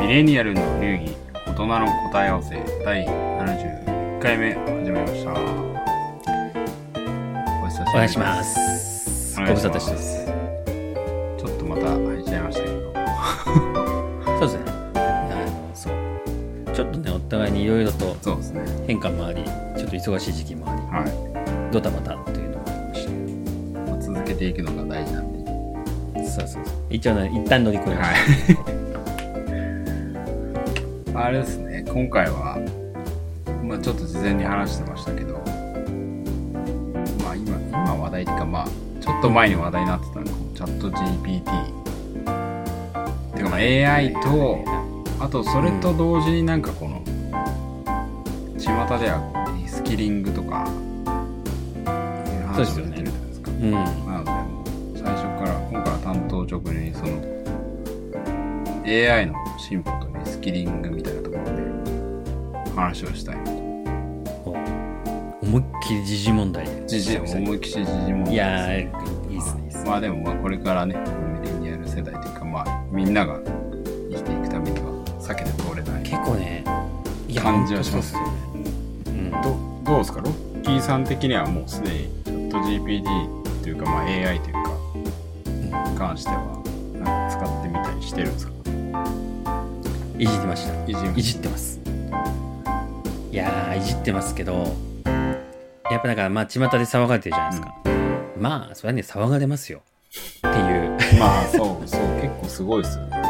ミレニアルの流儀大人の答え合わせ第71回目始まりましたお久しぶりですお願いします。ご無沙汰してます。ちょっとまた入っちゃいましたけど そうですね。あの、そう。ちょっとね、お互いにいろいろとそうですね変化もあり、ちょっと忙しい時期もあはり、ドタバタというのがありました。い、まあ続けていくのが大事なんでそうそうそう。一応ね、一旦乗り越えましはいあれですね今回はまあちょっと事前に話してましたけどまあ今今話題っていうかまあちょっと前に話題になってたのがこのチャット GPT てかまあ AI とあとそれと同時になんかこの巷ではリスキリングとかいう話も出てるじゃないですかた。うん。なので最初から今回は担当直入にその AI の進歩とリスキリングみたいなところで話をしたい。なとお思いっきり時事問題。で。時事思いっきり時事問題。いやー、いいっすね、いいっすね。まあでもまあこれからねミレニアル世代というかまあみんなが生きていくためには避けて通れない。結構ね、感じはしますよね。うん。どどうですか？ロッキーさん的にはもうすでにチャット GPT というかまあ AI というかに関してはなんか使ってみたりしてるんですか？いじってました。いじいじってます。いやー、いじってますけど、やっぱなんか、まあ、巷で騒がれてるじゃないですか。まあ、それはね、騒がれますよ。っていう。まあそうそう結構すごいですよね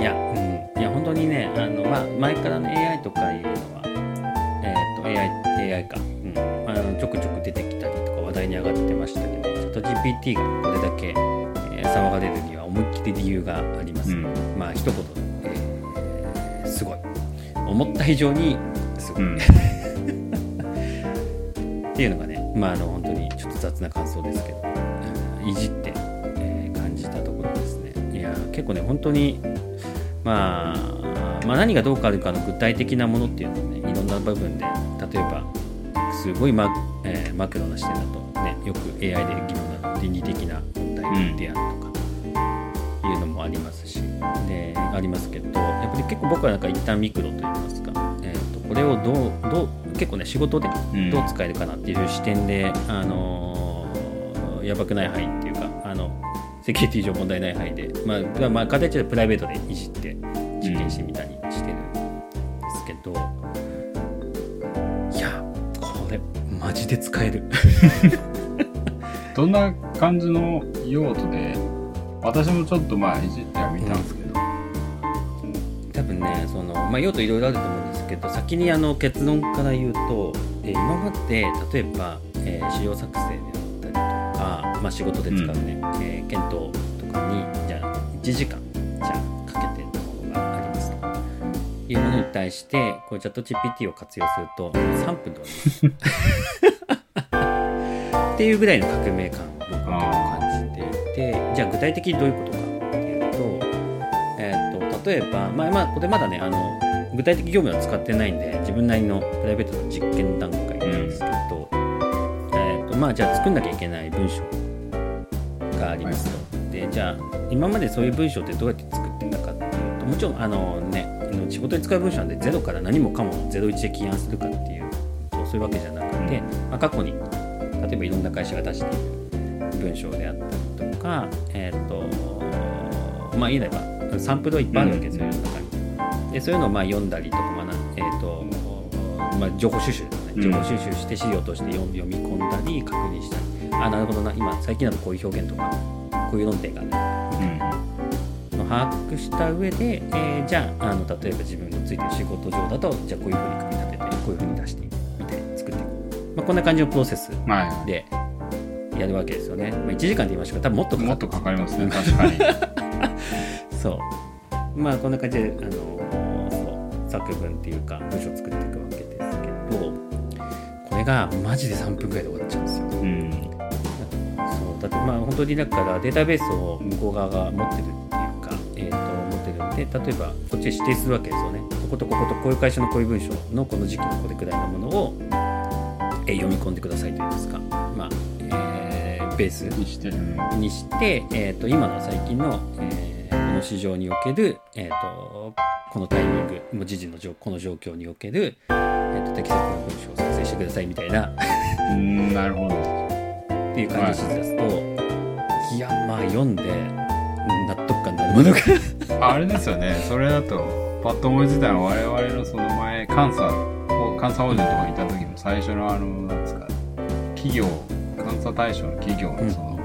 いや、うん。いや、本当にね、あの、まあ、前からの AI とかいうのは、えーっと、AI、AI か。うん。あの、ちょくちょく出てきたりとか話題に上がってましたけど、チャット GPT がこれだけ、えー騒がれるには思いっきり理由があります。うんまあ、一言。思った以上に、すごい。うん っていうのがね、まあ、あの本当にちょっと雑な感想ですけど、うんいじって、えー感じたところですね。いや結構ね本当に、まあ、まあ何がどうかあるかの具体的なものっていうのをねいろんな部分で例えばすごいマ,、えーマクロな視点だと、ね、よく AI で議論な倫理的な問題提案とかいうのもありますし、でありますけどやっぱり結構僕はなんか一旦ミクロといいますか、えー、とこれをどうどう結構ね仕事でうん。どう使えるかなっていう視点で、あのーやばくない範囲っていうかあのセキュリティ上問題ない範囲で、まあ、まあ形でプライベートでいじって実験してみたりしてるんですけど、いやこれマジで使える。どんな感じの用途で私もちょっとまあいじってはみたんですけど、多分ねその、まあ、用途いろいろあると思うんですけど先にあの結論から言うと、えー今まで例えば、えー資料作成であったりとか、まあ、仕事で使うね、えー検討とかにじゃあ1時間じゃあかけてたものがありますと。いうものに対してこうチャット GPT を活用すると3分で終わります。っていうぐらいの革命感結構感じゃあ具体的にどういうことかっていうとえー、と例えば、まあ、まあこれまだねあの具体的業務は使ってないんで自分なりのプライベートの実験段階なんですけど、えーとまあ、じゃあ作んなきゃいけない文章がありますと、でじゃあ今までそういう文章ってどうやって作ってたかっていうともちろんあの、ね、仕事に使う文章なんでゼロから何もかも01で起案するかっていうとそういうわけじゃなくて、まあ、過去に例えばいろんな会社が出している文章であったりとか、えっ、と、まあ言えば、サンプルはいっぱいあるわけですよ、世の中に。で、そういうのをまあ読んだりとか、まあなえっ、と、まあ情報収集ですね。うん情報収集して資料として読み読み込んだり、確認したり。あ、なるほどな、今、最近だとこういう表現とか、こういう論点がある。の把握した上で、えーじゃああの例えば自分のついてる仕事上だとじゃあこういうふうに組み立ててこういうふうに出していくみたいに作っていく、まあ、こんな感じのプロセスうんはでやるわけですよね、まあ、1時間で言いましたけど多分もっといもっとかかりますね確かに。そう。まあこんな感じであのそう。作文っていうか文章を作っていくわけですけどこれがマジで3分ぐらいで終わっちゃうんですよ。うん。そう。だってまあ本当にだからデータベースを向こう側が持ってるっていうか、えー、と持ってるんで例えばこっちで指定するわけですよね。こことこことこういう会社のこういう文章のこの時期のこれくらいのものを、えー読み込んでくださいといいますか。まあ、えースにしてる。にして、えー、と今の最近の、えーものの市場における、えー、とこのタイミングもう時事の状この状況における、えー、と適切な文章を作成してくださいみたいな。うんなるほど。っていう感じで指示出すと、い、やまあ読んで納得感のあるものが。あれですよね。それだとパッと思いついたのは我々のその前監査監査法人とかにいた時の最初のあのなんですか企業監査対象の企業のその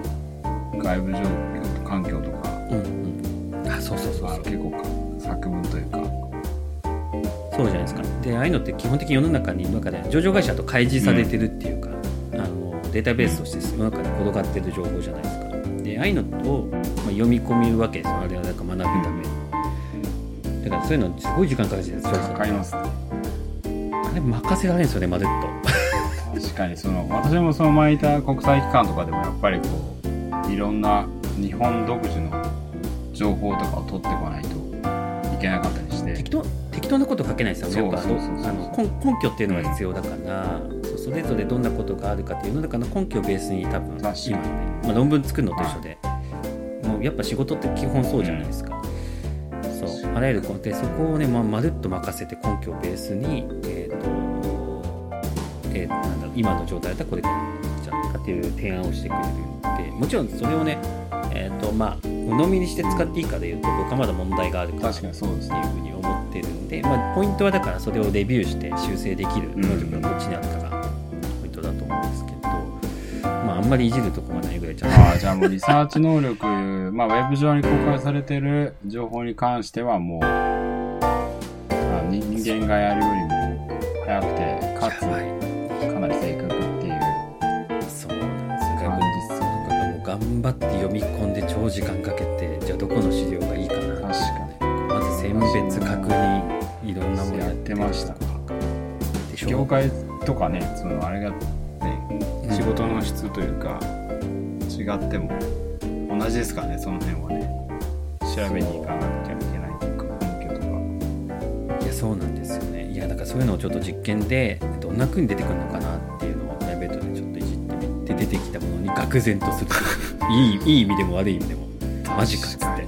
外部状況と環境とか、うんうん。あそうそうそうあの結構か作文というか。そうじゃないですか。でああいうのって基本的に世の中に中で上場会社と開示されてるっていうか、あのデータベースとして世の中に転がってる情報じゃないですか。でああいうのを、まあ、読み込むわけです。よあれはなんか学ぶために。だからそういうのすごい時間かかるじゃないですか。かかりますね。あれ任せられるんですよねまるっ確かにその私もその前いた国際機関とかでもやっぱりこういろんな日本独自の情報とかを取ってこないといけなかったりして。と適当適当なこと書けないですよね根根拠っていうのが必要だから、そうそれぞれどんなことがあるかっていう世の中の根拠をベースに多分今ね、まあ、論文作るのと一緒で、もうやっぱ仕事って基本そうじゃないですか、そうあらゆる根でそこをね、まあ、まるっと任せて根拠をベースにえっ、と、えーなんだろう今の状態だったらこれからじゃないかっていう提案をしてくれるでもちろんそれをねえっ、とまあ鵜呑みにして使っていいかでいうと僕はまだ問題があるから確かにそうですっていうふうに思ってるんで、まあ、ポイントはだからそれをレビューして修正できる能力がこっちにあるかがポイントだと思うんですけど、まあ、あんまりいじるとこがないぐらいじゃない。ああじゃあもうリサーチ能力 まあウェブ上に公開されてる情報に関してはもうあ人間がやるよりも早くてかつ頑張って読み込んで長時間かけてじゃあどこの資料がいいかな確かまず選別確認いろんなものやってました。でしょに業界とかねそのあれがねうん。仕事の質というか違っても同じですからねその辺はね。調べに行かなくちゃいけないというか根拠とか。いやそうなんですよね。いやだからそういうのをちょっと実験でどんな風に出てくるのかなてきたものに愕然とする。いいいい意味でも悪い意味でも。マジかっつって。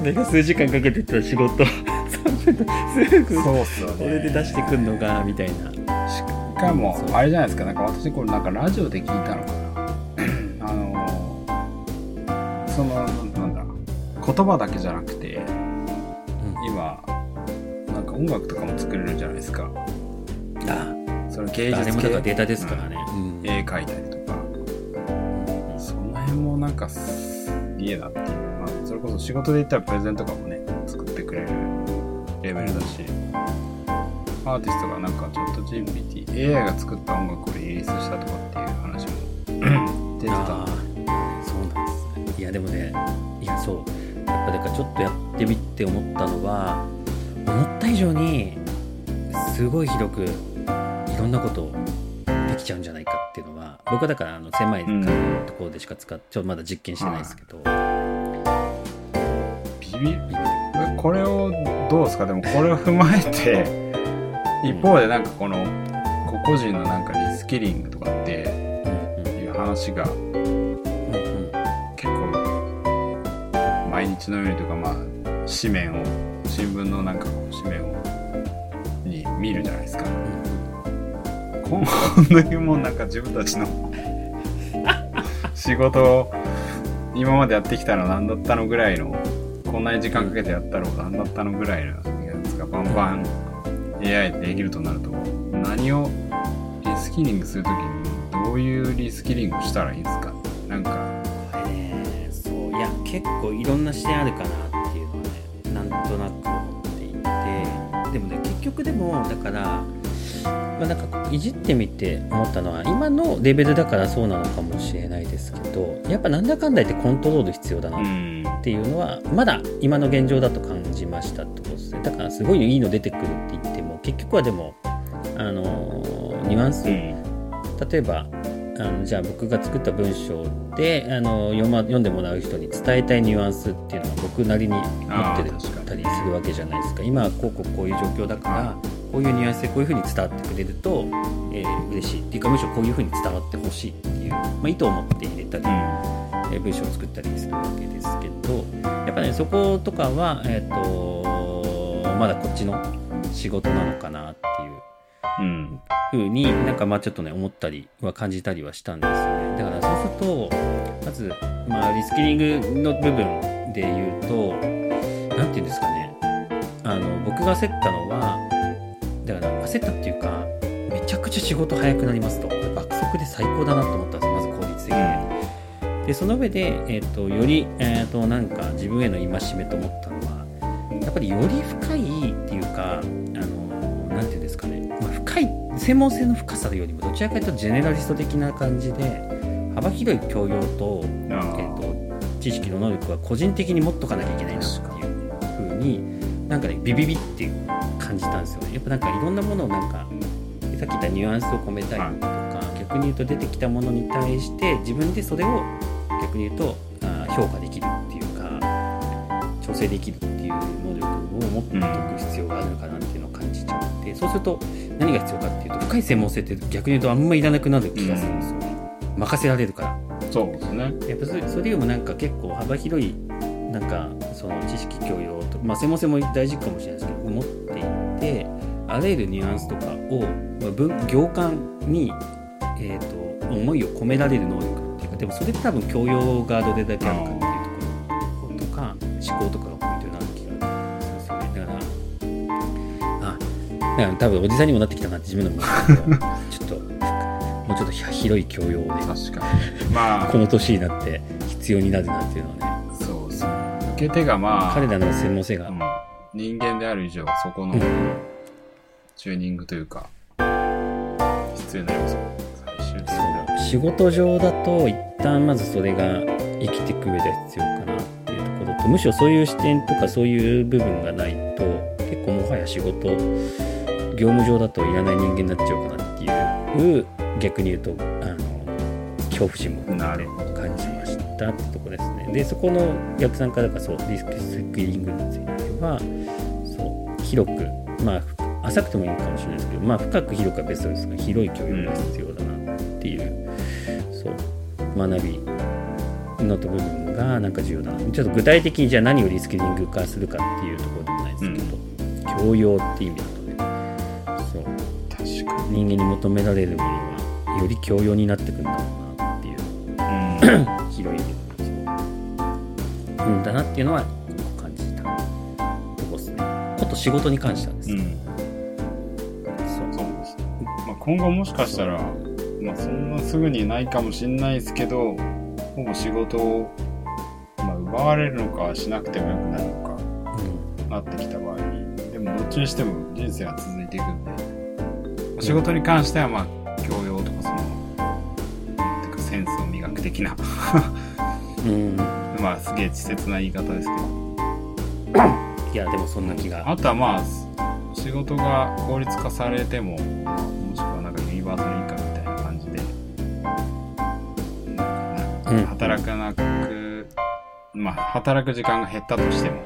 俺が数時間かけてた仕事。3分ですぐそうっすよね。これで出してくんのがみたいな。しかもあれじゃないですか。なんか私これなんかラジオで聞いたのかな。あのそのなんだ言葉だけじゃなくて今なんか音楽とかも作れるじゃないですか。あその芸術あれもだからデ系ータですからね、うん。絵描いたりなんかすげえなっていう、まあ、それこそ仕事で言ったらプレゼンとかもね作ってくれるレベルだしアーティストがなんかチャット GPT AI が作った音楽をリリースしたとかっていう話も出てた。そうなんですね。いやでもねいやそう。やっぱだからちょっとやってみて思ったのは思った以上にすごい広くいろんなことできちゃうんじゃないかっていうのは僕はだからあの狭いうん。ところでしか使っちょっとまだ実験してないですけど、ビビこれをどうですか？でもこれを踏まえて一方でなんかこの個々人のなんかリスキリングとかっていう話が結構毎日のようにというかまあ紙面を新聞のなんかこう紙面をに見るじゃないですか今後のもなんか自分たちの仕事を今までやってきたの何だったのぐらいのこんなに時間かけてやったの何だったのぐらいのやつがバンバン AI でできるとなると何をリスキリングするときにどういうリスキリングをしたらいいんですか？なんか。これねそういや結構いろんな視点あるかなっていうのはねなんとなく思っていて。でもね結局でもだから、まあ、なんかいじってみて思ったのは今のレベルだからそうなのかもしれないですけどやっぱなんだかんだ言ってコントロール必要だなうんっていうのはまだ今の現状だと感じましたってことですね。だからすごいいいの出てくるって言っても結局はでもあのニュアンス。うん。例えばあのじゃあ僕が作った文章であの読,、ま、読んでもらう人に伝えたいニュアンスっていうのは僕なりに持ってたりするわけじゃないですか。今はこうこうこういう状況だからこういうニュアンスでこういうふうに伝わってくれると、えー嬉しいっていうかむしろこういうふうに伝わってほしいっていう、まあ、意図を持って入れたりうん。えー文章を作ったりするわけですけどやっぱねそことかは、えー、とまだこっちの仕事なのかなっていう。うん。ふうになんかまあちょっとね思ったりは感じたりはしたんですよね。だからそうするとまず、まあ、リスキリングの部分で言うと何て言うんですかね。あの僕が焦ったのはだから焦ったっていうかめちゃくちゃ仕事早くなりますと。爆速で最高だなと思ったんですまず効率的ででその上で、えー、とより、えー、となんか自分への戒めと思ったのはやっぱりより深いっていうかあのなんていうんですかね、まあ、深い専門性の深さよりもどちらかというとジェネラリスト的な感じで幅広い教養と,、えあー、と知識の能力は個人的に持っとかなきゃいけないなっていう風になんかねビビビって感じたんですよね。やっぱなんかいろんなものをなんかさっき言ったニュアンスを込めたりとか、逆に言うと出てきたものに対して自分でそれを逆に言うとあー評価できるっていうか調整できるっていう能力を持っておく必要があるのかなっていうのを感じちゃって、そうすると何が必要かっていうと深い専門性って逆に言うとあんまいらなくなる気がするんですよね、任せられるから。そうですね。やっぱそれそれよりもなんか結構幅広いなんかその知識教養とまあ専門性も大事かもしれないですけど持っていってあらゆるニュアンスとかを、まあ、文行間に、えー、と思いを込められる能力っていうかでもそれって多分教養がどれだけあるかっていうところとか思考とかがポイントになる気がするんですよねだからあだから多分おじさんにもなってきたなって自分でも思うちょっともうちょっと広い教養で確かに。まこの年になって必要になるなっていうのはねけ手がまあ、彼らの専門性が、うん。人間である以上、そこのうん。チューニングというか、必要になりますよ。最終的には。仕事上だと一旦まずそれが生きていく上で必要かなっていうところとむしろそういう視点とかそういう部分がないと結構もはや仕事業務上だといらない人間になっちゃうかなっていう逆に言うとあの恐怖心も感じましたってとこでそこの逆算からかそうリスクスクリングについてはそう広くまあ浅くてもいいかもしれないですけどまあ深く広くはベストですが広い教養が必要だなっていう、そう学びの部分がなんか重要だな。ちょっと具体的にじゃあ何をリスキリング化するかっていうところでもないですけど、教養っていう意味だとね。そう。確か人間に求められるものはより教養になってくんだろうなっていう。に。うん。広い意味ん。だなっていうのは感じたとこですね。こと仕事に関してはです。ね、うん。そうそうですね。まあ、今後もしかしたら、まあ、そんなすぐにないかもしれないですけど、ほぼ仕事を、まあ、奪われるのかしなくてもよくなるのか、うん。なってきた場合に、でもどっちにしても人生は続いていくんで、仕事に関しては、まあ、教養とかその、なんていうかセンスを磨く的な、うん、まあ、すげえ稚拙な言い方ですけど、いやでもそんな気が。あとはまあ、仕事が効率化されても、もしくはなんかユニバーサルインカムみたいな感じで、うん。な働かなく、まあ、働く時間が減ったとしても、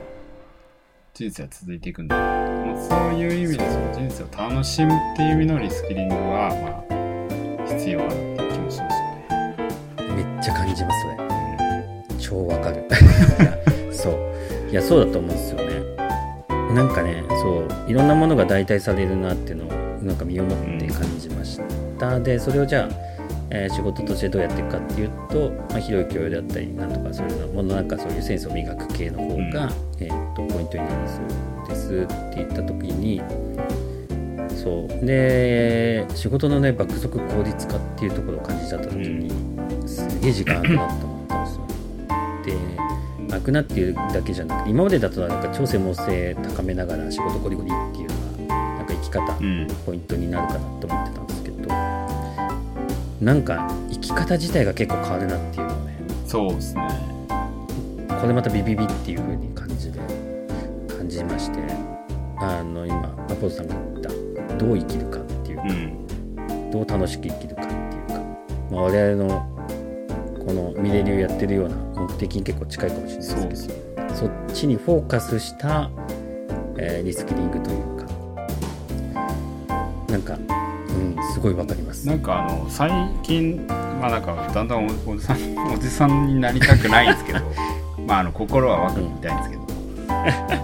人生は続いていくんで、まあ、そういう意味でその人生を楽しむっていう意味のリスキリングは、まあ、必要かなっていう気もしますよね。めっちゃ感じますそれ超わかるそう。いやそうだと思うんですよね。なんかねそういろんなものが代替されるなっていうのをなんか身をもって感じました、でそれをじゃあ、えー仕事としてどうやっていくかっていうと、まあ、広い教養であったりなんとかそういうのものなんかそういうセンスを磨く系の方が、うん。えーっとポイントになりそうですって言った時にそう。で仕事のね爆速効率化っていうところを感じちゃった時に、すげえ時間あるなと思ったんですよね。で楽なっていうだけじゃなくて今までだとなんか超専門性高めながら仕事ゴリゴリっていうのがなんか生き方、うん。ポイントになるかなと思ってたんですけどなんか生き方自体が結構変わるなっていうのをねそうですね。これまたビビビっていう風に感じで感じましてあの今アポロさんが言ったどう生きるかっていうか、うん。どう楽しく生きるかっていうか、まあ、我々のこのミレ流やってるような目的に結構近いかもしれないですけどね。そっちにフォーカスした、えーリスキリングというかなんかうん、すごいわかります。なんかあの最近まあなんかだんだんおおじさんおじさんになりたくないんですけど まああの心は若くみたいんですけど、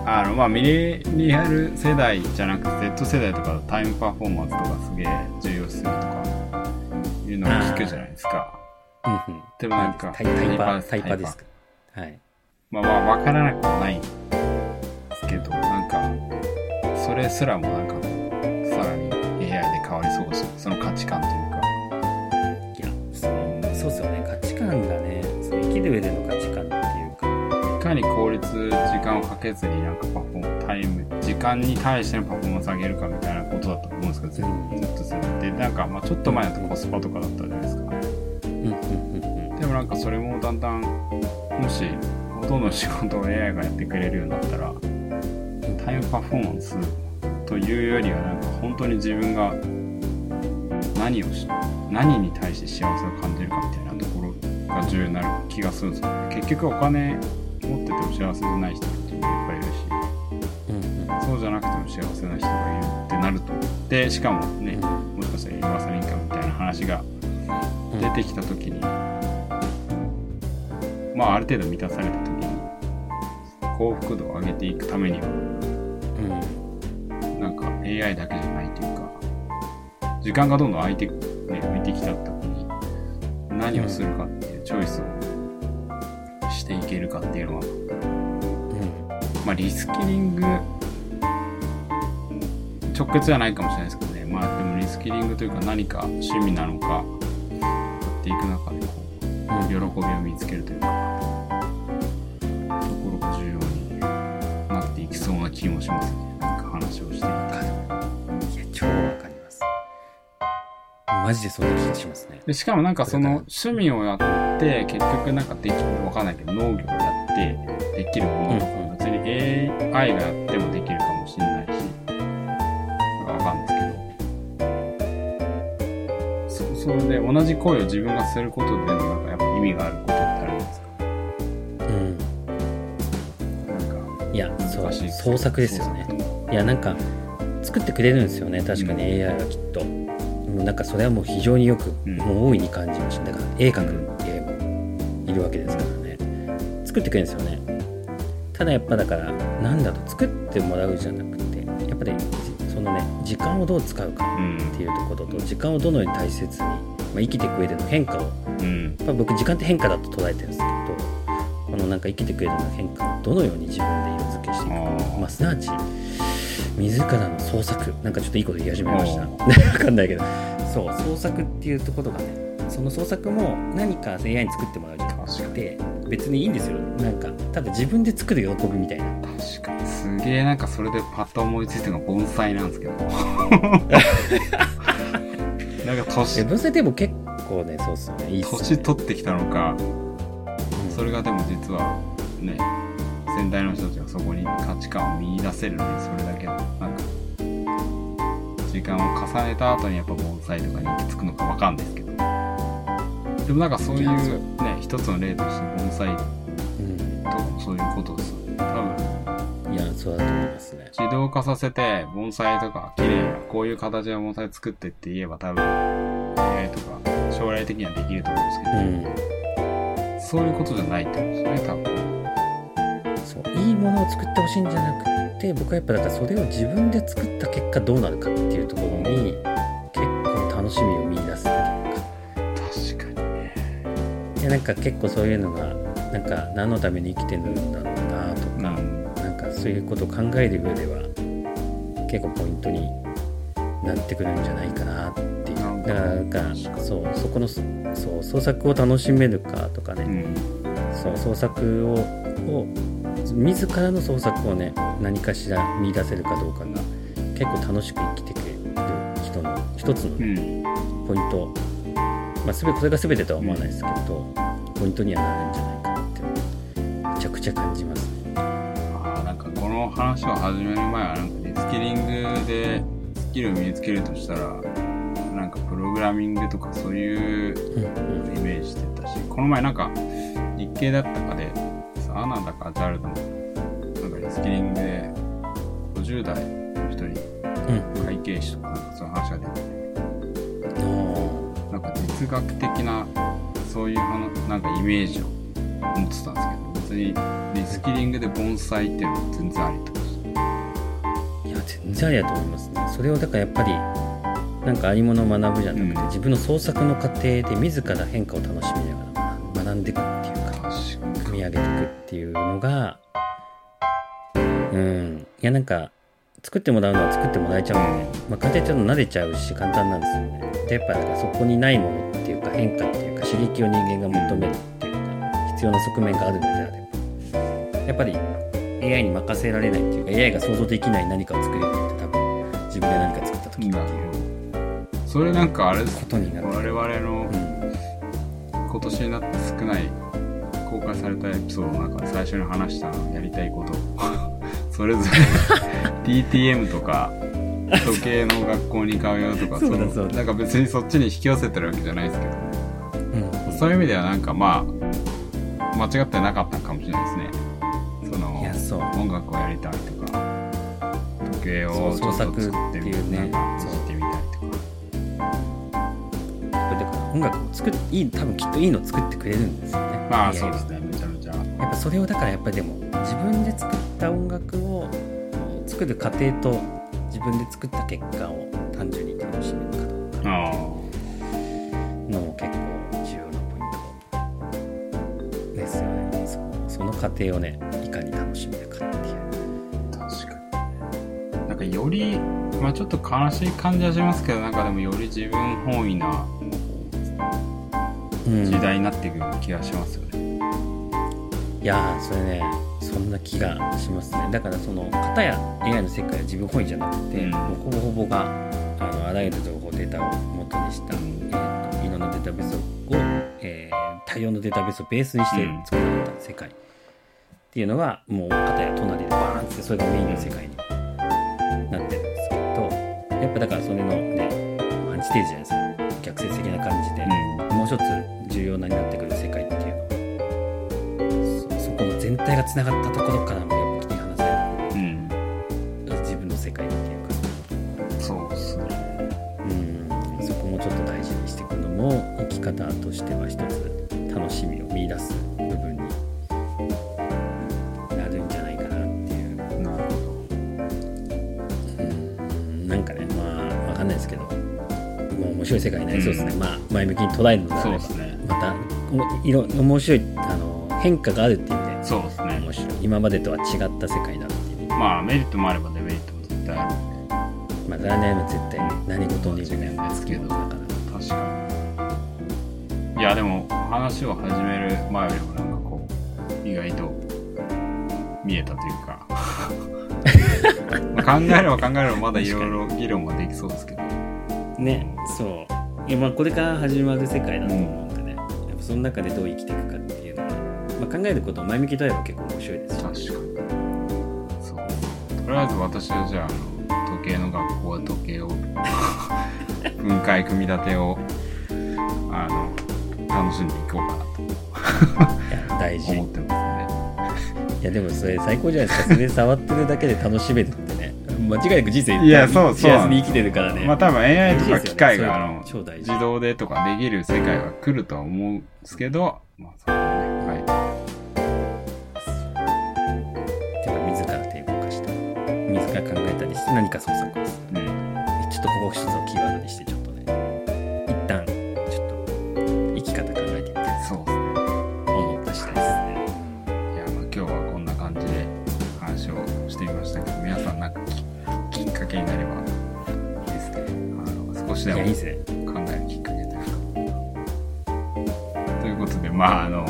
あのまあミレニアル世代じゃなくて Z 世代とかタイムパフォーマンスとかすげえ重要視するとかいうのを聞くじゃないですか。うんうん。でもなんかタイタイパー、タタイパですか。はい。まあまあ分からなくもないんですけどなんかそれすらもなんかさらに AI で変わりそうしその価値観というか。いや、そう、そうっすよね。価値観がね、その生きる上での価値観っていうか、いかに効率時間をかけずになんかパフォータイム時間に対してのパフォーマンス上げるかみたいなことだと思うんですけどずうんずっとするでなんかまあちょっと前だとコスパとかだったじゃないですかなんかそれもだんだんもしほとんどの仕事を AI がやってくれるようになったらタイムパフォーマンスというよりはなんか本当に自分が何をし何に対して幸せを感じるかみたいなところが重要になる気がするんですよ。ね結局お金持ってても幸せじゃない人っていっぱいいるし。うんうんそうじゃなくても幸せな人がいるってなるとでしかもねもしかしたらユニバーサルインカムみたいな話がうん出てきた時に、まあある程度満たされた時に幸福度を上げていくためにはうん。なんか AI だけじゃないというか時間がどんどん空いて、ね、浮いてきた時に何をするかっていうチョイスをしていけるかっていうのは、うん。まあ、リスキリング直結じゃないかもしれないですけどね。まあでもリスキリングというか何か趣味なのかやっていく中でこう喜びを見つけるというかところが重要になっていきそうな気もしますね。なんか話をしていたいや超わかります。マジでそんな気がしますね。でしかもなんかその趣味をやって結局なんかできるわかんないけど農業をやってできるものとかうんうん別に AI がやってもできるかもしれないしなんかわかんないですけど。そそれで同じ行為を自分がすることで意味があることってあるんですか？うん。なんかいやそう創作ですよね。いやなんか作ってくれるんですよね確かに AI はきっと、もうなんかそれはもう非常によく、うん。もう大いに感じました。だから絵描く絵もいるわけですからね。作ってくれるんですよね。ただやっぱだからなんだろう作ってもらうじゃなくてやっぱりじそのね時間をどう使うかうんっていうところと時間をどのように大切に、まあ、生きていく上での変化を。うん。やっぱ僕時間って変化だと捉えてるんですけどこのなんか生きてく上での変化をどのように自分で色付けしていくか。まあ、すなわち自らの創作。なんかちょっといいこと言い始めました。お分かんないけど。そう創作っていうところがねその創作も何か AI に作ってもらうじゃなくて別にいいんですよ。なんかただ自分で作る喜びみたいな。確かに。すげえなんかそれでパッと思いついたのが盆栽なんですけど なんかえ年も結構ねそうっすよね。いいっすよね。年取ってきたのか。うん。それがでも実はね先代の人たちがそこに価値観を見出せるのにそれだけのなんか時間を重ねた後にやっぱ盆栽とかに行き着くのかわかんないですけど。でもなんかそういう。ね一つの例として盆栽うん。とそういうことですよね。多分いやそうだと思いますね。自動化させて盆栽とか綺麗なこういう形の盆栽作ってって言えば多分 AI とか将来的にはできると思うんですけど、うん。そういうことじゃないってことですよね多分。そういいものを作ってほしいんじゃなくて僕はやっぱだからそれを自分で作った結果どうなるかっていうところに結構楽しみを見出すっていうか。確かにね。いやなんか結構そういうのがなんか何のために生きてるんだろうそういうことを考える上では結構ポイントになってくるんじゃないかなっていう。だからそうそこのそう創作を楽しめるかとかね、うん。そう創作をを自らの創作をね何かしら見出せるかどうかが結構楽しく生きてくれる人の一つのね、うん。ポイント、まあ、すべそれが全てとは思わないですけど、ポイントにはなるんじゃないかなってめちゃくちゃ感じますね。話を始める前はなんかリスキリングでスキルを身につけるとしたらなんかプログラミングとかそういうイメージしてたしこの前なんか日経だったかでアナだかジャルドのなんかリスキリングで50代の人に会計士とかなんかそういう話が出てて哲学的なそういうなんかイメージを持ってたんですけど別にスキリングで盆栽っていうのも全然ありってこといや全然ありだと思いますね。それをだからやっぱりなんかありものを学ぶじゃなくて、うん。自分の創作の過程で自ら変化を楽しみながら学んでいくっていうか組み上げていくっていうのがうん。いやなんか作ってもらうのは作ってもらえちゃうんで、まあ、簡単にちょっと慣れちゃうし簡単なんですよね。でやっぱだからそこにないものっていうか変化っていうか刺激を人間が求めるっていうか必要な側面があるのであればやっぱり AI に任せられないっていうか AI が想像できない何かを作れるって多分自分で何か作った時っていうそれなんかあれです。ことになる、我々のうん、今年になって少ない公開されたエピソードの中で最初に話したやりたいこと。それぞれ TTM とか時計の学校に通うとかそうそなんか別にそっちに引き寄せてるわけじゃないですけど。うん。そういう意味ではなんかまあ間違ってなかったかもしれないですねそう音楽をやりたいとか。時計をっと作って創作っていうね。なんかそう。いじってみたりと。かだから音楽を作っいい多分きっといいの作ってくれるんですよね。まあそうですね。めちゃめちゃ。やっぱそれをだからやっぱりでも自分で作った音楽を作る過程と自分で作った結果を単純に楽しめるかどうか。あのも結構重要なポイントですよね。そその過程をねいかに楽しめるかっていうあ確かに。なんかよりまあちょっと悲しい感じはしますけどなんかでもより自分本位なうん時代になっていくような気がしますよね、いやーそれねそんな気がしますね。だからその片や AI の世界は自分本位じゃなくて、うん。もうほぼほぼがあのあらゆる情報データを元にした、えー、といろんなデータベースを、えー多様なデータベースをベースにしてうん。作られた世界っていうのはもう片や隣でバーンってそれがメインの世界になってるんですけどやっぱだからそれのねアンチテーゼじゃないですか。逆説的な感じで、もう一つ重要なになってくる世界っていうの。そそこの全体がつながったところからもやっぱ切り離されうん、る。自分の世界っていうか。そうですね。うん。そこもちょっと大事にしていくのも生き方としては一つ楽しみを見出す白い世界になりそうですね、まあ前向きに捉えるのであればまたおいろ面白いあの変化があるっていう意味でそうですね。面白い。今までとは違った世界だっていう。まあメリットもあればデメリットも絶対ある。んでまあそれはね絶対何事にもね間違いないですけどつきものだから確かにいやでも話を始める前よりもなんかこう意外と見えたというか。まあ考えれば考えればまだいろいろ議論はできそうですけどね。そう。いやまあこれから始まる世界だと思うんでね、やっぱその中でどう生きていくかっていうのは、まあ、考えることを前向きとえば結構面白いですし確かに。そう。とりあえず私はじゃああの時計の学校は時計を 分解組み立てをあの楽しんでいこうかないや大事。いと思ってますやでもそれ最高じゃないですか。それ触ってるだけで楽しめるってね間違いなく人生いやそうそう。幸せに生きてるからね、まあ多分 AI とか機械がねそれ超大事。自動でとかできる世界は来るとは思うんですけどまあそこはねはやっぱ自ら手を動かした自ら考えたりして何か創作をする。い、うん、ちょっとここ一つをキーワードにしてちょね考えるきっかけというかということでまああの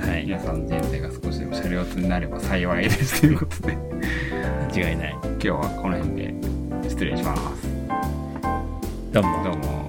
はい。皆さんの人生が少しでも車両になれば幸いです。ということで。間違いない。今日はこの辺で失礼します。どうも。どうも